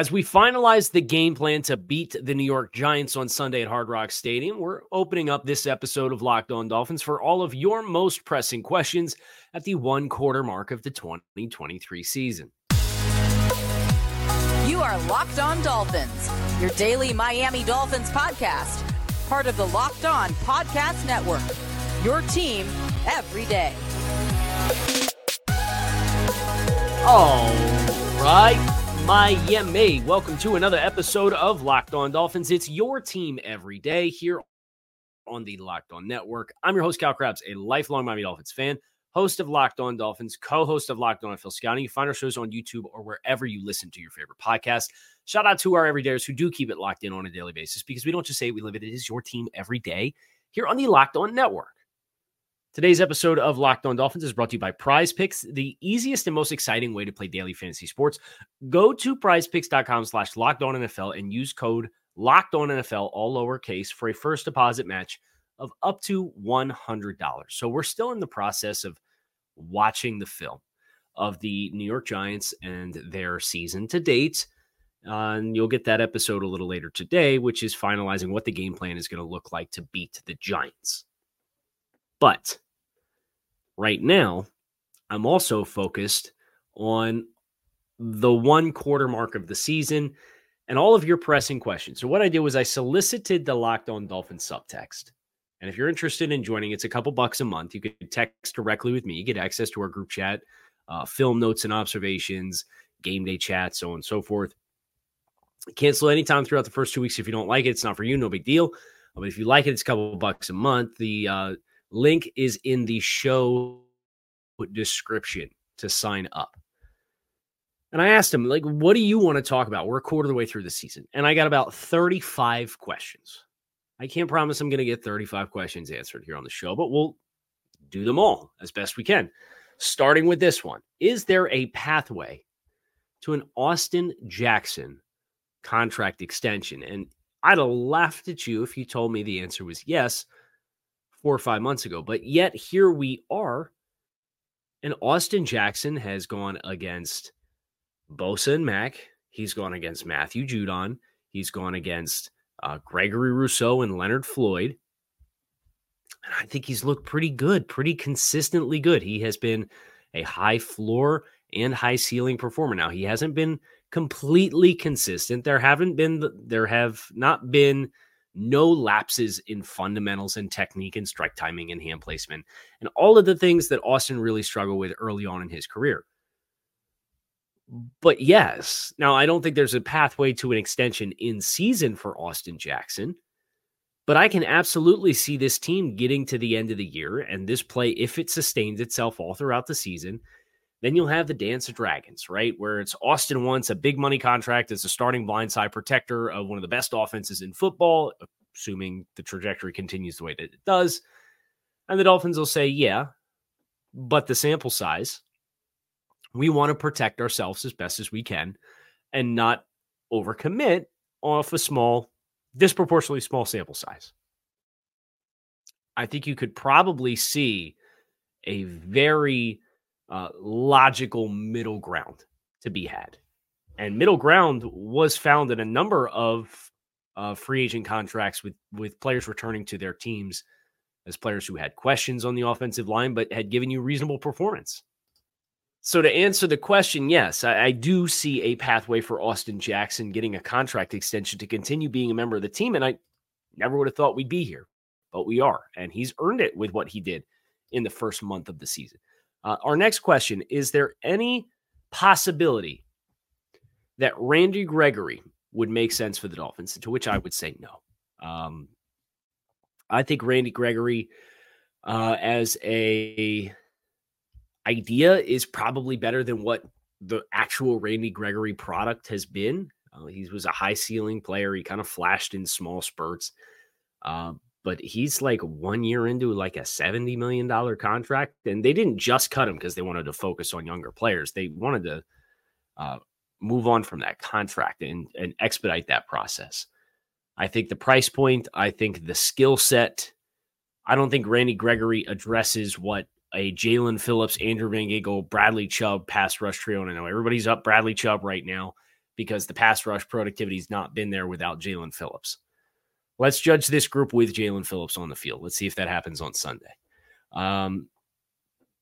As we finalize the game plan to beat the New York Giants on Sunday at Hard Rock Stadium, we're opening up this episode of Locked On Dolphins for all of your most pressing questions at the one quarter mark of the 2023 season. You are Locked On Dolphins, your daily Miami Dolphins podcast, part of the Locked On Podcast Network. Your team every day. All right. Miami. Welcome to another episode of Locked On Dolphins. It's your team every day here on the Locked On Network. I'm your host, Cal Crabbs, a lifelong Miami Dolphins fan, host of Locked On Dolphins, co host of Locked On NFL Scouting. You find our shows on YouTube or wherever you listen to your favorite podcast. Shout out to our everydayers who do keep it locked in on a daily basis because we don't just say we live it, it is your team every day here on the Locked On Network. Today's episode of Locked On Dolphins is brought to you by Prize Picks, the easiest and most exciting way to play daily fantasy sports. Go to prizepicks.com slash locked on NFL and use code locked on NFL, all lowercase, for a first deposit match of up to $100. So we're still in the process of watching the film of the New York Giants and their season to date. Uh, and you'll get that episode a little later today, which is finalizing what the game plan is going to look like to beat the Giants. But right now, I'm also focused on the one quarter mark of the season and all of your pressing questions. So, what I did was I solicited the Locked On Dolphins subtext. And if you're interested in joining, it's a couple bucks a month. You could text directly with me. You get access to our group chat, uh, film notes and observations, game day chat, so on and so forth. Cancel anytime throughout the first two weeks if you don't like it. It's not for you, no big deal. But if you like it, it's a couple bucks a month. The uh, Link is in the show description to sign up. And I asked him, like, what do you want to talk about? We're a quarter of the way through the season. And I got about 35 questions. I can't promise I'm going to get 35 questions answered here on the show, but we'll do them all as best we can. Starting with this one Is there a pathway to an Austin Jackson contract extension? And I'd have laughed at you if you told me the answer was yes four or five months ago. But yet here we are. And Austin Jackson has gone against Bosa and Mack. He's gone against Matthew Judon. He's gone against uh, Gregory Rousseau and Leonard Floyd. And I think he's looked pretty good, pretty consistently good. He has been a high floor and high ceiling performer. Now he hasn't been completely consistent. There haven't been there have not been no lapses in fundamentals and technique and strike timing and hand placement, and all of the things that Austin really struggled with early on in his career. But yes, now I don't think there's a pathway to an extension in season for Austin Jackson, but I can absolutely see this team getting to the end of the year and this play, if it sustains itself all throughout the season, then you'll have the Dance of Dragons, right? Where it's Austin wants a big money contract as a starting blindside protector of one of the best offenses in football, assuming the trajectory continues the way that it does. And the Dolphins will say, yeah, but the sample size, we want to protect ourselves as best as we can and not overcommit off a small, disproportionately small sample size. I think you could probably see a very uh, logical middle ground to be had. And middle ground was found in a number of uh, free agent contracts with with players returning to their teams as players who had questions on the offensive line but had given you reasonable performance. So to answer the question, yes, I, I, do see a pathway for Austin Jackson getting a contract extension to continue being a member of the team. And I never would have thought we'd be here, but we are. And he's earned it with what he did in the first month of the season. Uh, our next question Is there any possibility that Randy Gregory would make sense for the Dolphins? To which I would say no. Um, I think Randy Gregory uh, as a idea is probably better than what the actual Randy Gregory product has been. Uh, he was a high ceiling player. He kind of flashed in small spurts. Uh, but he's like one year into like a $70 million contract. And they didn't just cut him because they wanted to focus on younger players. They wanted to uh, move on from that contract and, and expedite that process. I think the price point, I think the skill set, I don't think Randy Gregory addresses what a Jaelan Phillips, Andrew Van Ginkel, Bradley Chubb pass rush trio. And I know everybody's up Bradley Chubb right now because the pass rush productivity's not been there without Jaelan Phillips. Let's judge this group with Jaelan Phillips on the field. Let's see if that happens on Sunday. Um,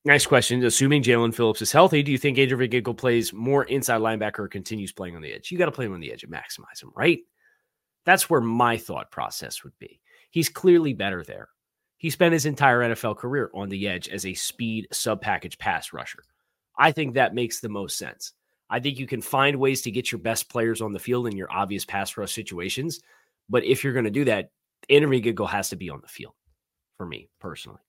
nice question. Assuming Jaelan Phillips is healthy, do you think Andrew Van plays more inside linebacker or continues playing on the edge? You got to play him on the edge and maximize him, right? That's where my thought process would be. He's clearly better there. He spent his entire NFL career on the edge as a speed sub package pass rusher. I think that makes the most sense. I think you can find ways to get your best players on the field in your obvious pass rush situations but if you're going to do that, Ginkel has to be on the field for me personally.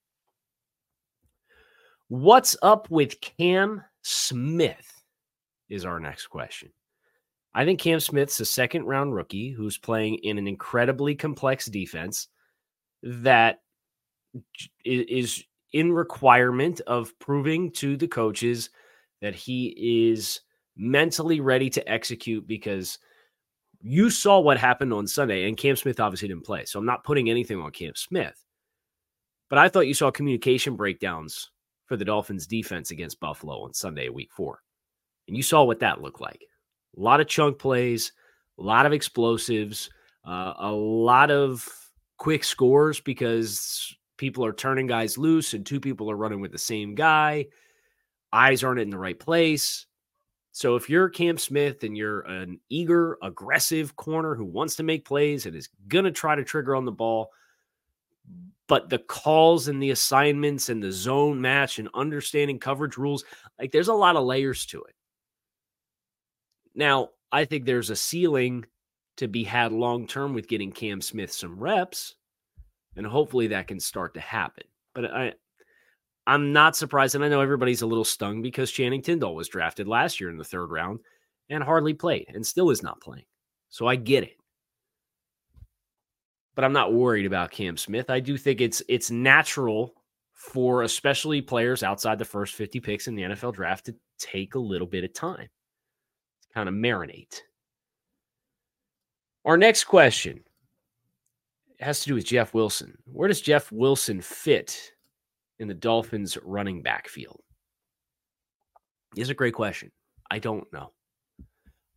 What's up with Cam Smith is our next question. I think Cam Smith's a second round rookie who's playing in an incredibly complex defense that is in requirement of proving to the coaches that he is mentally ready to execute because – you saw what happened on Sunday, and Cam Smith obviously didn't play. So I'm not putting anything on Cam Smith. But I thought you saw communication breakdowns for the Dolphins defense against Buffalo on Sunday, week four. And you saw what that looked like. A lot of chunk plays, a lot of explosives, uh, a lot of quick scores because people are turning guys loose and two people are running with the same guy. Eyes aren't in the right place. So if you're Cam Smith and you're an eager, aggressive corner who wants to make plays and is going to try to trigger on the ball, but the calls and the assignments and the zone match and understanding coverage rules, like there's a lot of layers to it. Now, I think there's a ceiling to be had long term with getting Cam Smith some reps, and hopefully that can start to happen. But I I'm not surprised, and I know everybody's a little stung because Channing Tindall was drafted last year in the third round and hardly played and still is not playing. So I get it. But I'm not worried about Cam Smith. I do think it's it's natural for especially players outside the first 50 picks in the NFL draft to take a little bit of time to kind of marinate. Our next question has to do with Jeff Wilson. Where does Jeff Wilson fit in the Dolphins running back field? Is a great question. I don't know.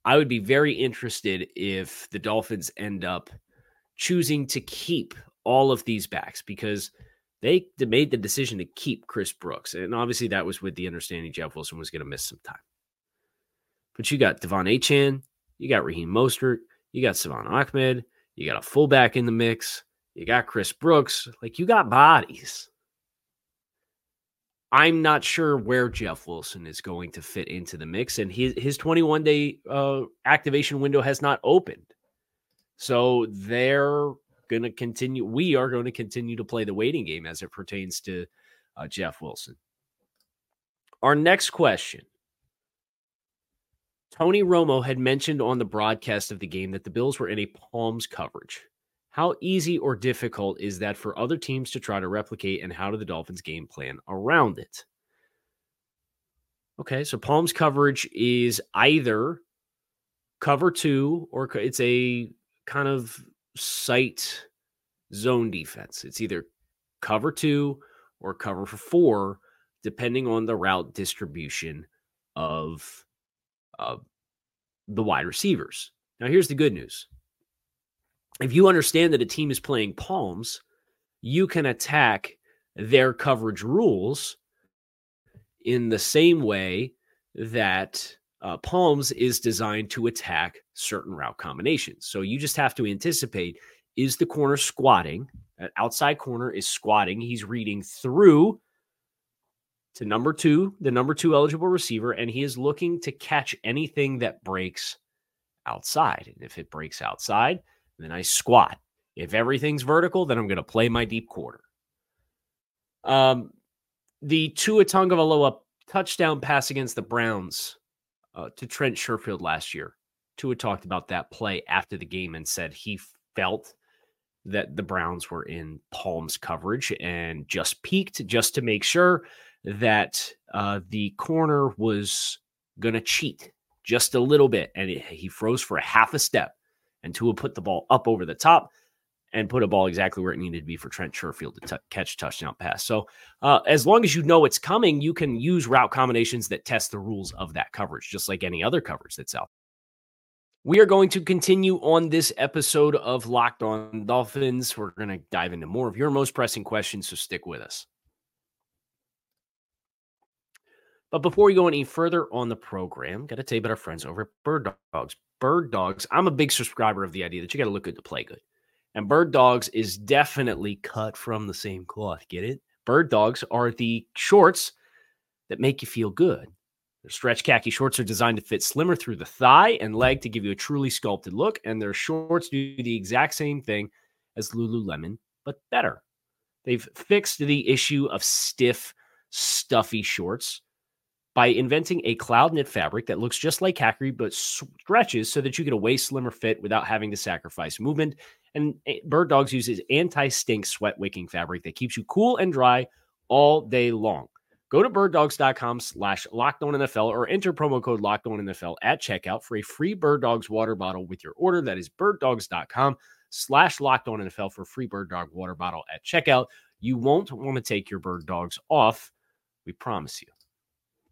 I would be very interested if the Dolphins end up choosing to keep all of these backs because they made the decision to keep Chris Brooks. And obviously, that was with the understanding Jeff Wilson was going to miss some time. But you got De'Von Achane, you got Raheem Mostert, you got Salvon Ahmed, you got a fullback in the mix, you got Chris Brooks. Like, you got bodies. I'm not sure where Jeff Wilson is going to fit into the mix, and his his 21 day uh, activation window has not opened. So they're going to continue. We are going to continue to play the waiting game as it pertains to uh, Jeff Wilson. Our next question. Tony Romo had mentioned on the broadcast of the game that the Bills were in a palms coverage. How easy or difficult is that for other teams to try to replicate, and how do the Dolphins game plan around it? Okay, so Palms coverage is either cover two or it's a kind of sight zone defense. It's either cover two or cover for four, depending on the route distribution of uh, the wide receivers. Now, here's the good news if you understand that a team is playing palms, you can attack their coverage rules in the same way that uh, palms is designed to attack certain route combinations. So you just have to anticipate is the corner squatting? That outside corner is squatting. He's reading through to number two, the number two eligible receiver, and he is looking to catch anything that breaks outside. And if it breaks outside, then I squat. If everything's vertical, then I'm going to play my deep quarter. Um, the Tua Tagovailoa touchdown pass against the Browns uh, to Trent Sherfield last year. Tua talked about that play after the game and said he felt that the Browns were in Palms coverage and just peeked just to make sure that uh, the corner was going to cheat just a little bit. And it, he froze for a half a step. And Tua put the ball up over the top and put a ball exactly where it needed to be for Trent Sherfield to t- catch touchdown pass. So, uh, as long as you know it's coming, you can use route combinations that test the rules of that coverage, just like any other coverage that's out. We are going to continue on this episode of Locked On Dolphins. We're going to dive into more of your most pressing questions, so stick with us. But before we go any further on the program, got to tell you about our friends over at Bird Dogs. Bird Dogs, I'm a big subscriber of the idea that you got to look good to play good. And Bird Dogs is definitely cut from the same cloth. Get it? Bird Dogs are the shorts that make you feel good. Their stretch khaki shorts are designed to fit slimmer through the thigh and leg to give you a truly sculpted look. And their shorts do the exact same thing as Lululemon, but better. They've fixed the issue of stiff, stuffy shorts by inventing a cloud knit fabric that looks just like khaki but stretches so that you get a way slimmer fit without having to sacrifice movement. And eh, Bird Dogs uses anti stink sweat wicking fabric that keeps you cool and dry all day long. Go to birddogs.com slash NFL or enter promo code NFL at checkout for a free Bird Dogs water bottle with your order. That is birddogs.com slash NFL for free Bird Dog water bottle at checkout. You won't want to take your Bird Dogs off. We promise you.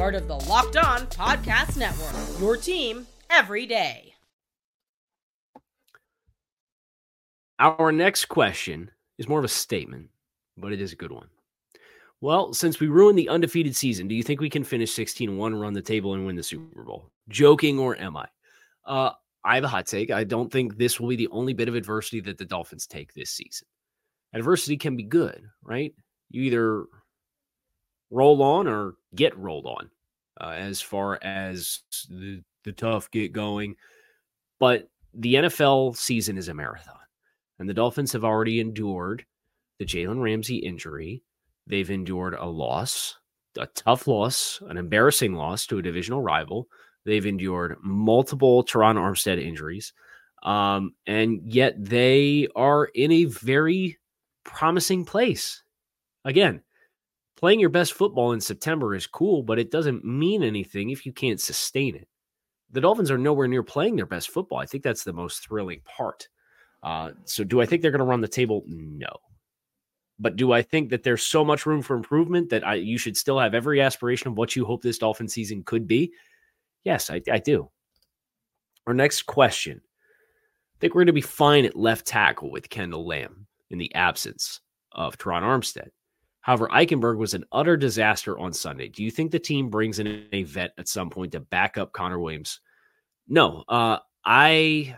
part of the Locked On Podcast Network. Your team every day. Our next question is more of a statement, but it is a good one. Well, since we ruined the undefeated season, do you think we can finish 16 1, run the table, and win the Super Bowl? Joking or am I? Uh, I have a hot take. I don't think this will be the only bit of adversity that the Dolphins take this season. Adversity can be good, right? You either roll on or get rolled on uh, as far as the, the tough get going. But the NFL season is a marathon, and the Dolphins have already endured the Jalen Ramsey injury. They've endured a loss, a tough loss, an embarrassing loss to a divisional rival. They've endured multiple Terron Armstead injuries. Um, and yet they are in a very promising place. Again, playing your best football in September is cool, but it doesn't mean anything if you can't sustain it. The Dolphins are nowhere near playing their best football. I think that's the most thrilling part. Uh, so, do I think they're going to run the table? No. But do I think that there's so much room for improvement that I, you should still have every aspiration of what you hope this Dolphin season could be? Yes, I, I do. Our next question. I think we're going to be fine at left tackle with Kendall Lamb in the absence of Terron Armstead. However, Eichenberg was an utter disaster on Sunday. Do you think the team brings in a vet at some point to back up Connor Williams? No. Uh, I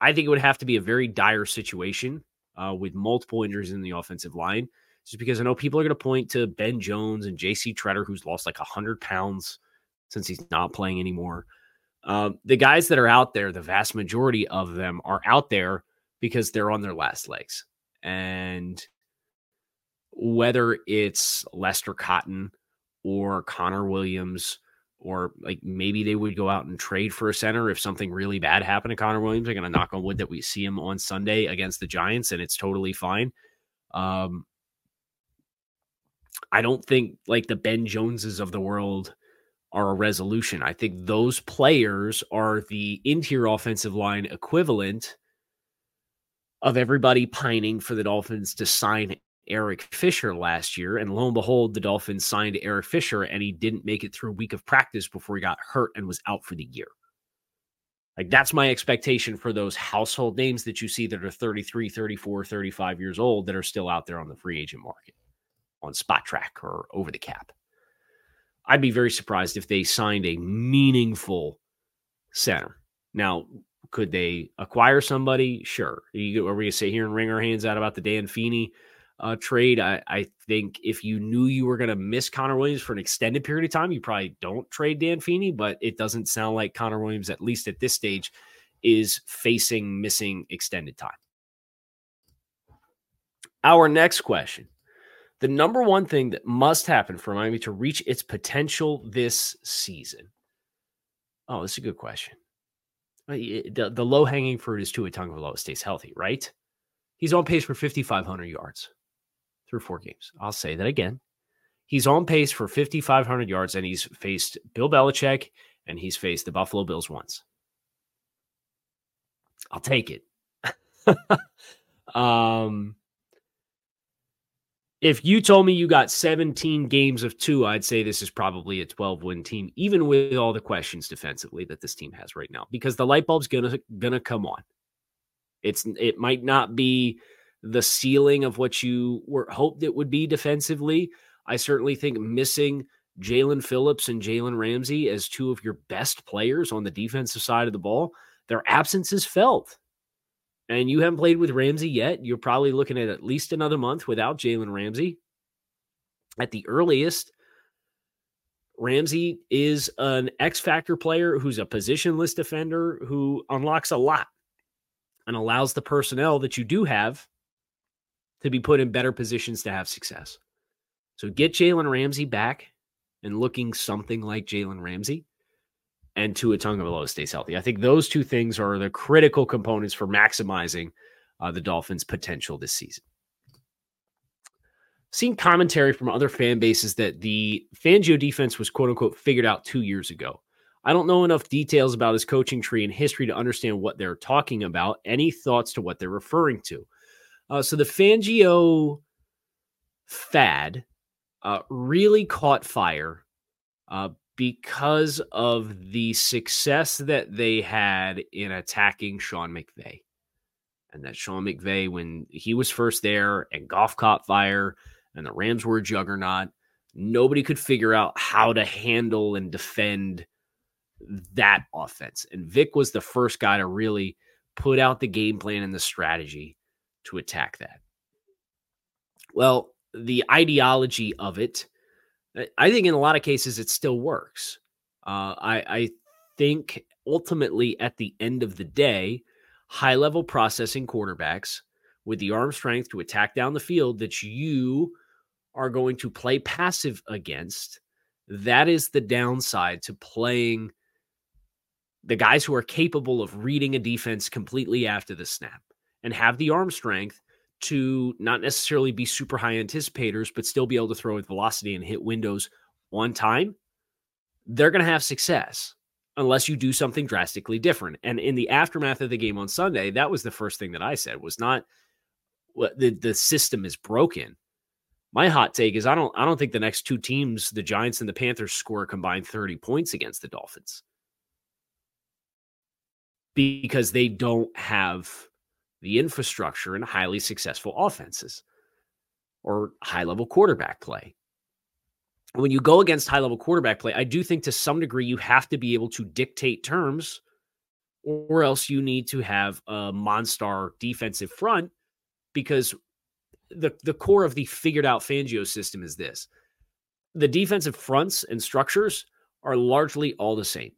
I think it would have to be a very dire situation uh, with multiple injuries in the offensive line. Just because I know people are going to point to Ben Jones and J.C. Tretter, who's lost like 100 pounds since he's not playing anymore. Uh, the guys that are out there, the vast majority of them are out there because they're on their last legs. And whether it's Lester Cotton or Connor Williams, or like maybe they would go out and trade for a center if something really bad happened to Connor Williams. I'm going to knock on wood that we see him on Sunday against the Giants and it's totally fine. Um, I don't think like the Ben Joneses of the world are a resolution. I think those players are the interior offensive line equivalent of everybody pining for the Dolphins to sign Eric Fisher last year. And lo and behold, the Dolphins signed Eric Fisher and he didn't make it through a week of practice before he got hurt and was out for the year. Like that's my expectation for those household names that you see that are 33, 34, 35 years old that are still out there on the free agent market on Spotrac or over the cap. I'd be very surprised if they signed a meaningful center. Now, Could they acquire somebody? Sure. Are we going to sit here and wring our hands out about the Dan Feeney uh, trade? I, I think if you knew you were going to miss Connor Williams for an extended period of time, you probably don't trade Dan Feeney, but it doesn't sound like Connor Williams, at least at this stage, is facing missing extended time. Our next question the number one thing that must happen for Miami to reach its potential this season. Oh, this is a good question. The, the low hanging fruit is Tua Tagovailoa stays healthy, right? He's on pace for 5,500 yards through four games. I'll say that again. He's on pace for 5,500 yards, and he's faced Bill Belichick and he's faced the Buffalo Bills once. I'll take it. um, if you told me you got 17 games of Tua, I'd say this is probably a 12 win team, even with all the questions defensively that this team has right now, because the light bulb's gonna gonna come on. It's it might not be the ceiling of what you were hoped it would be defensively. I certainly think missing Jaelan Phillips and Jalen Ramsey as two of your best players on the defensive side of the ball, their absence is felt and you haven't played with Ramsey yet, you're probably looking at at least another month without Jalen Ramsey. At the earliest, Ramsey is an X factor player who's a positionless defender who unlocks a lot and allows the personnel that you do have to be put in better positions to have success. So get Jalen Ramsey back and looking something like Jalen Ramsey and Tua Tagovailoa stays healthy. I think those two things are the critical components for maximizing uh, the Dolphins' potential this season. Seen commentary from other fan bases that the Fangio defense was quote unquote figured out two years ago. I don't know enough details about his coaching tree and history to understand what they're talking about. Any thoughts to what they're referring to? Uh, so the Fangio fad uh, really caught fire uh, because of the success that they had in attacking Sean McVay. And that Sean McVay, when he was first there and Goff caught fire and the Rams were a juggernaut, nobody could figure out how to handle and defend that offense. And Vic was the first guy to really put out the game plan and the strategy to attack that. Well, the ideology of it I think in a lot of cases it still works. Uh, I, I think ultimately at the end of the day, high level processing quarterbacks with the arm strength to attack down the field that you are going to play passive against. That is the downside to playing the guys who are capable of reading a defense completely after the snap and have the arm strength to not necessarily be super high anticipators, but still be able to throw with velocity and hit windows on time, they're going to have success unless you do something drastically different. And in the aftermath of the game on Sunday, that was the first thing that I said was not the, the system is broken. My hot take is I don't I don't think the next two teams, the Giants and the Panthers, score combined 30 points against the Dolphins. Because they don't have the infrastructure and highly successful offenses or high level quarterback play. When you go against high level quarterback play, I do think to some degree you have to be able to dictate terms, or else you need to have a Monstar defensive front because the, the core of the figured out Fangio system is this the defensive fronts and structures are largely all the same.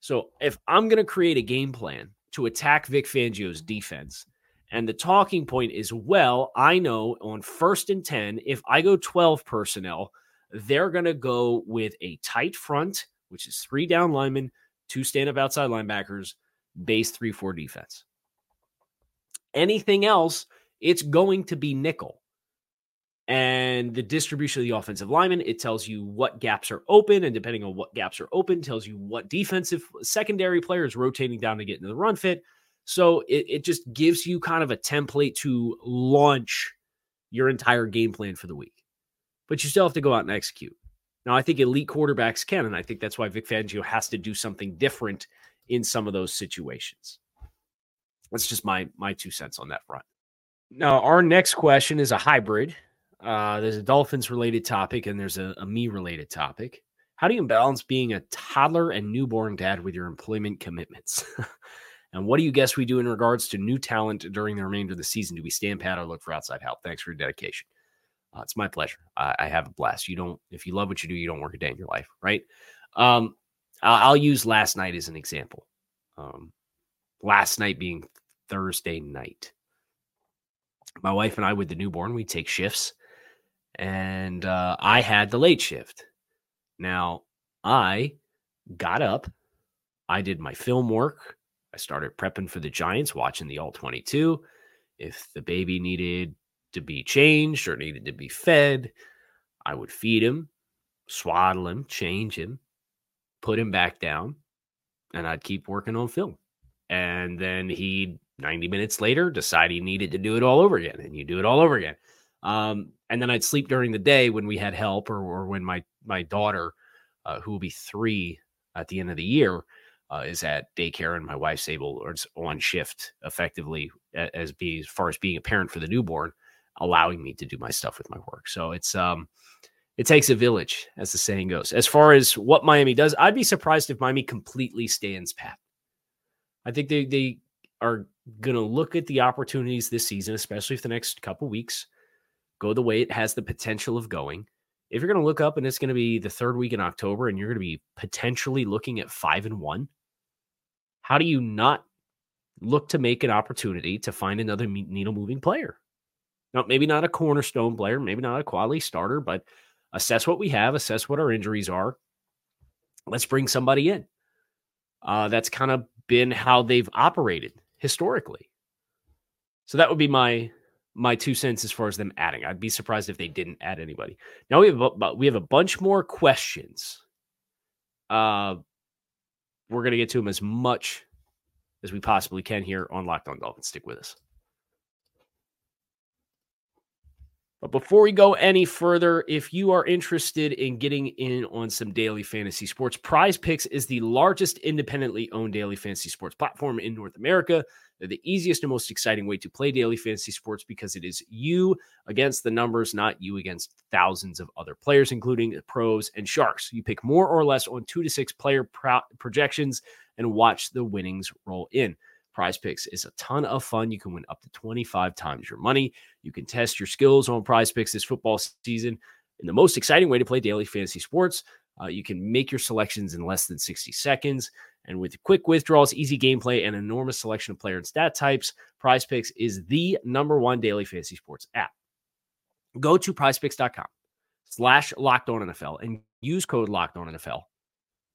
So if I'm going to create a game plan to attack Vic Fangio's defense. And the talking point is well, I know on first and 10, if I go 12 personnel, they're going to go with a tight front, which is three down linemen, two stand up outside linebackers, base 3 4 defense. Anything else, it's going to be nickel and the distribution of the offensive lineman. It tells you what gaps are open, and depending on what gaps are open, tells you what defensive secondary player is rotating down to get into the run fit. So it, it just gives you kind of a template to launch your entire game plan for the week. But you still have to go out and execute. Now, I think elite quarterbacks can, and I think that's why Vic Fangio has to do something different in some of those situations. That's just my my two cents on that front. Now, our next question is a hybrid. Uh, there's a Dolphins related topic and there's a, a me related topic. How do you balance being a toddler and newborn dad with your employment commitments? And what do you guess we do in regards to new talent during the remainder of the season? Do we stand pat or look for outside help? Thanks for your dedication. Uh, it's my pleasure. I, I, have a blast. You don't, if you love what you do, you don't work a day in your life, right? Um, I'll, I'll, use last night as an example. Um, last night being Thursday night. My wife and I, with the newborn, we take shifts, and uh, I had the late shift. Now, I got up, I did my film work, I started prepping for the Giants, watching the All 22. If the baby needed to be changed or needed to be fed, I would feed him, swaddle him, change him, put him back down, and I'd keep working on film. And then he'd 90 minutes later, decide he needed to do it all over again, and you do it all over again. Um, and then I'd sleep during the day when we had help, or, or when my my daughter, uh, who will be three at the end of the year, uh, is at daycare and my wife's able or it's on shift effectively as being as far as being a parent for the newborn allowing me to do my stuff with my work. So it's um it takes a village as the saying goes. As far as what miami does i'd be surprised if miami completely stands pat. I think they they are going to look at the opportunities this season especially if the next couple weeks go the way it has the potential of going if you're going to look up and it's going to be the third week in october and you're going to be potentially looking at five and one how do you not look to make an opportunity to find another needle moving player? Now, maybe not a cornerstone player, maybe not a quality starter, but assess what we have, assess what our injuries are. Let's bring somebody in. Uh, that's kind of been how they've operated historically. So that would be my my two cents as far as them adding. I'd be surprised if they didn't add anybody. Now we have a, we have a bunch more questions. Uh, we're to get to them as much as we possibly can here on Locked On Dolphins. Stick with us. But before we go any further, if you are interested in getting in on some daily fantasy sports, Prize Picks is the largest independently owned daily fantasy sports platform in North America. They're the easiest and most exciting way to play daily fantasy sports because it is you against the numbers, not you against thousands of other players, including pros and sharks. You pick more or less on two to six player pro- projections and watch the winnings roll in. Prize Picks is a ton of fun. You can win up to 25 times your money. You can test your skills on Prize Picks this football season in the most exciting way to play daily fantasy sports. Uh, you can make your selections in less than 60 seconds. And with quick withdrawals, easy gameplay, and enormous selection of player and stat types, Prize Picks is the number one daily fantasy sports app. Go to prizepicks.com slash locked on NFL and use code locked on NFL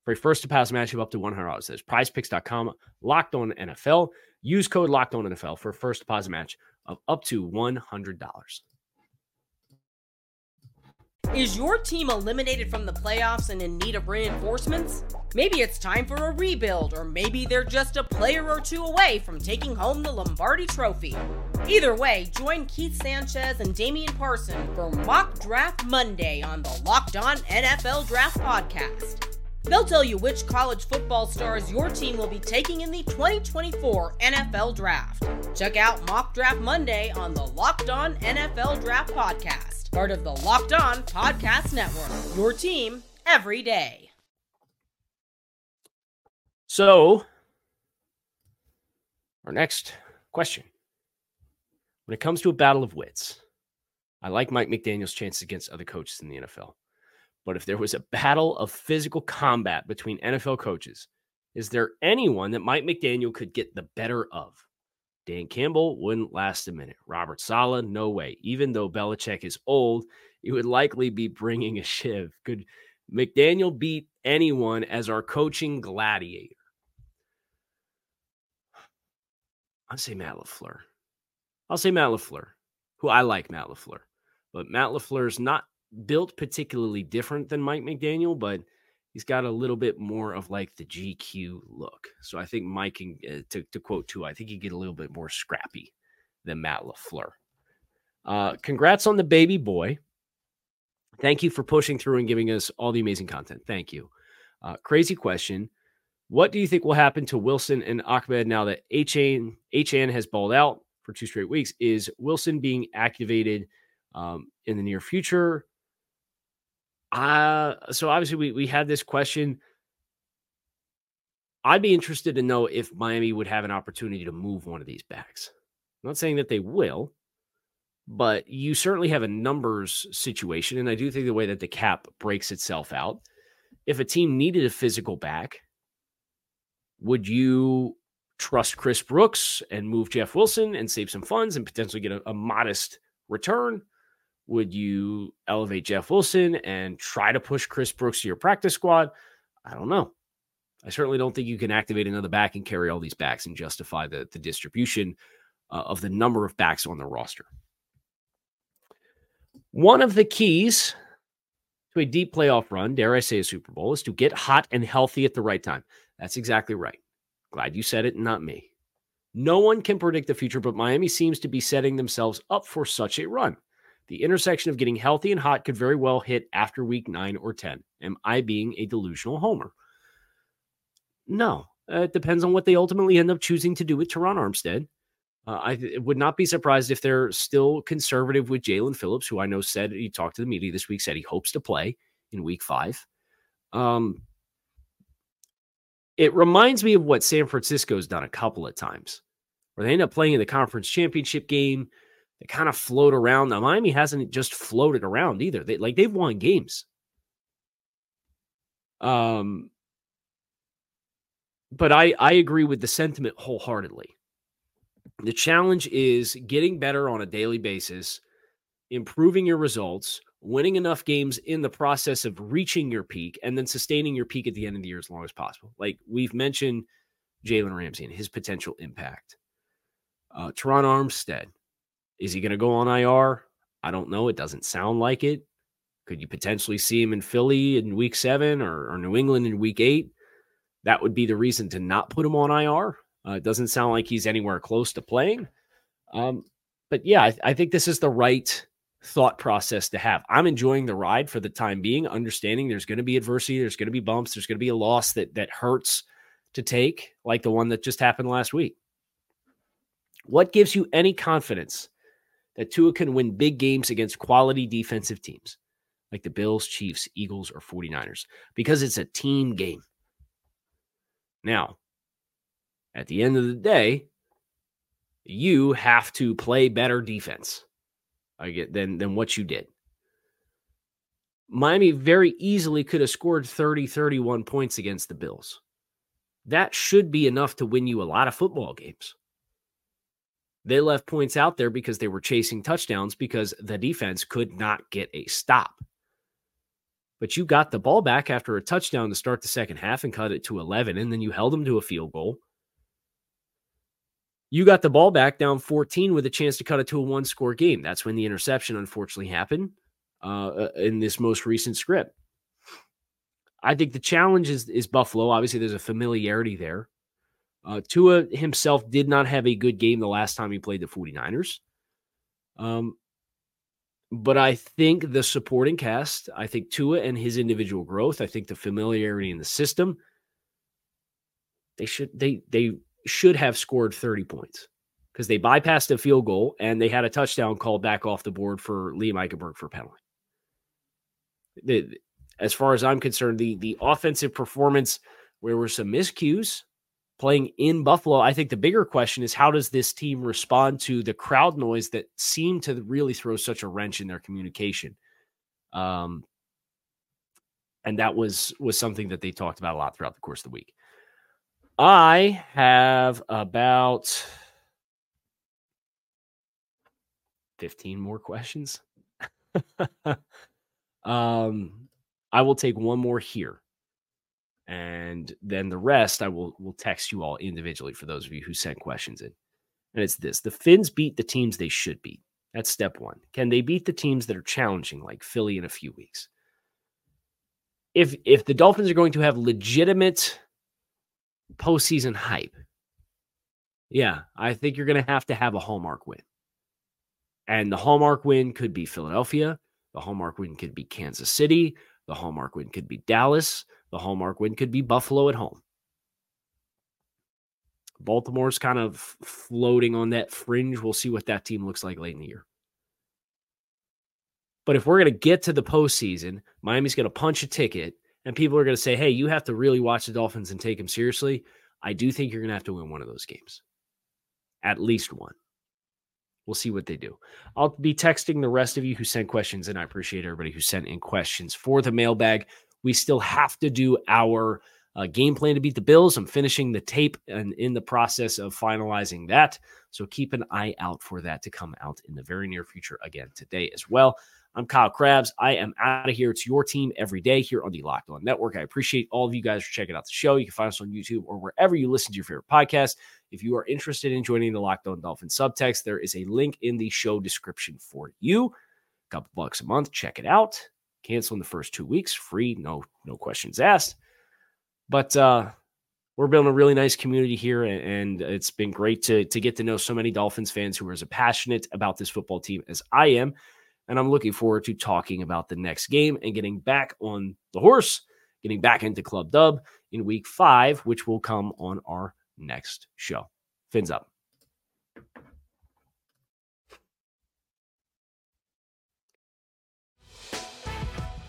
for a first to pass matchup up to $100. That's prizepicks.com, locked on NFL. Use code locked on NFL for a first deposit match of up to $100. Is your team eliminated from the playoffs and in need of reinforcements? Maybe it's time for a rebuild, or maybe they're just a player or two away from taking home the Lombardi Trophy. Either way, join Keith Sanchez and Damian Parson for Mock Draft Monday on the Locked On NFL Draft Podcast. They'll tell you which college football stars your team will be taking in the 2024 NFL Draft. Check out Mock Draft Monday on the Locked On NFL Draft Podcast, part of the Locked On Podcast Network. Your team every day. So, our next question. When it comes to a battle of wits, I like Mike McDaniel's chances against other coaches in the NFL. But if there was a battle of physical combat between NFL coaches, is there anyone that Mike McDaniel could get the better of? Dan Campbell wouldn't last a minute. Robert Saleh, no way. Even though Belichick is old, he would likely be bringing a shiv. Could McDaniel beat anyone as our coaching gladiator? I'll say Matt LaFleur. I'll say Matt LaFleur, who I like Matt LaFleur. But Matt LaFleur is not built particularly different than Mike McDaniel, but he's got a little bit more of like the GQ look. So I think Mike can, uh, to, to quote too, I think he get a little bit more scrappy than Matt LaFleur. Uh, congrats on the baby boy. Thank you for pushing through and giving us all the amazing content. Thank you. Uh, crazy question. What do you think will happen to Wilson and Ahmed now that Achane, Achane has balled out for two straight weeks? Is Wilson being activated um, in the near future? Uh, so obviously we, we had this question. I'd be interested to know if Miami would have an opportunity to move one of these backs. I'm not saying that they will, but you certainly have a numbers situation. And I do think the way that the cap breaks itself out, if a team needed a physical back, would you trust Chris Brooks and move Jeff Wilson and save some funds and potentially get a, a modest return? Would you elevate Jeff Wilson and try to push Chris Brooks to your practice squad? I don't know. I certainly don't think you can activate another back and carry all these backs and justify the, the distribution uh, of the number of backs on the roster. One of the keys to a deep playoff run, dare I say a Super Bowl, is to get hot and healthy at the right time. That's exactly right. Glad you said it, not me. No one can predict the future, but Miami seems to be setting themselves up for such a run. The intersection of getting healthy and hot could very well hit after week nine or 10. Am I being a delusional homer? No, uh, it depends on what they ultimately end up choosing to do with Terron Armstead. Uh, I th- would not be surprised if they're still conservative with Jaelan Phillips, who I know said he talked to the media this week, said he hopes to play in week five. Um, it reminds me of what San Francisco's done a couple of times, where they end up playing in the conference championship game. They kind of float around. Now, Miami hasn't just floated around either. They like they've won games. Um, but I I agree with the sentiment wholeheartedly. The challenge is getting better on a daily basis, improving your results, winning enough games in the process of reaching your peak, and then sustaining your peak at the end of the year as long as possible. Like we've mentioned Jalen Ramsey and his potential impact. Uh, Terron Armstead, is he going to go on IR? I don't know. It doesn't sound like it. Could you potentially see him in Philly in week seven or, or New England in week eight? that would be the reason to not put him on IR. Uh, it doesn't sound like he's anywhere close to playing. Um, but yeah, I, I think this is the right thought process to have. I'm enjoying the ride for the time being, understanding there's going to be adversity, there's going to be bumps, there's going to be a loss that that hurts to take, like the one that just happened last week. What gives you any confidence that Tua can win big games against quality defensive teams like the Bills, Chiefs, Eagles, or 49ers? Because it's a team game. Now, at the end of the day, you have to play better defense than, than what you did. Miami very easily could have scored 30, 31 points against the Bills. That should be enough to win you a lot of football games. They left points out there because they were chasing touchdowns because the defense could not get a stop but you got the ball back after a touchdown to start the second half and cut it to 11, and then you held them to a field goal. You got the ball back down 14 with a chance to cut it to a one score game. That's when the interception unfortunately happened uh, uh, in this most recent script. I think the challenge is, is Buffalo. Obviously, there's a familiarity there. Uh, Tua himself did not have a good game the last time he played the 49ers. Um, but I think the supporting cast, I think Tua and his individual growth, I think the familiarity in the system, they should they they should have scored 30 points because they bypassed a field goal and they had a touchdown called back off the board for Liam Eichenberg for penalty. The, as far as I'm concerned, the the offensive performance where were some miscues playing in Buffalo. I think the bigger question is how does this team respond to the crowd noise that seemed to really throw such a wrench in their communication? Um, and that was was something that they talked about a lot throughout the course of the week. I have about 15 more questions. um, I will take one more here and then the rest I will will text you all individually for those of you who sent questions in. And it's this: the Fins beat the teams they should beat. That's step one. Can they beat the teams that are challenging, like Philly in a few weeks? If if the Dolphins are going to have legitimate postseason hype, yeah, I think you're going to have to have a hallmark win. And the hallmark win could be Philadelphia. The hallmark win could be Kansas City. The hallmark win could be Dallas. The hallmark win could be Buffalo at home. Baltimore's kind of floating on that fringe. We'll see what that team looks like late in the year. But if we're going to get to the postseason, Miami's going to punch a ticket and people are going to say, hey, you have to really watch the Dolphins and take them seriously, I do think you're going to have to win one of those games. At least one. We'll see what they do. I'll be texting the rest of you who sent questions, and I appreciate everybody who sent in questions for the mailbag. We still have to do our uh, game plan to beat the Bills. I'm finishing the tape and in the process of finalizing that. So keep an eye out for that to come out in the very near future again today as well. I'm Kyle Crabbs. I am out of here. It's your team every day here on the Locked On Network. I appreciate all of you guys for checking out the show. You can find us on YouTube or wherever you listen to your favorite podcast. If you are interested in joining the Locked On Dolphin subtext, there is a link in the show description for you. A couple bucks a month. Check it out. Cancel in the first two weeks. Free. No, no questions asked. But uh, we're building a really nice community here, and it's been great to to get to know so many Dolphins fans who are as passionate about this football team as I am. And I'm looking forward to talking about the next game and getting back on the horse, getting back into Club Dub in week five, which will come on our next show. Fins up.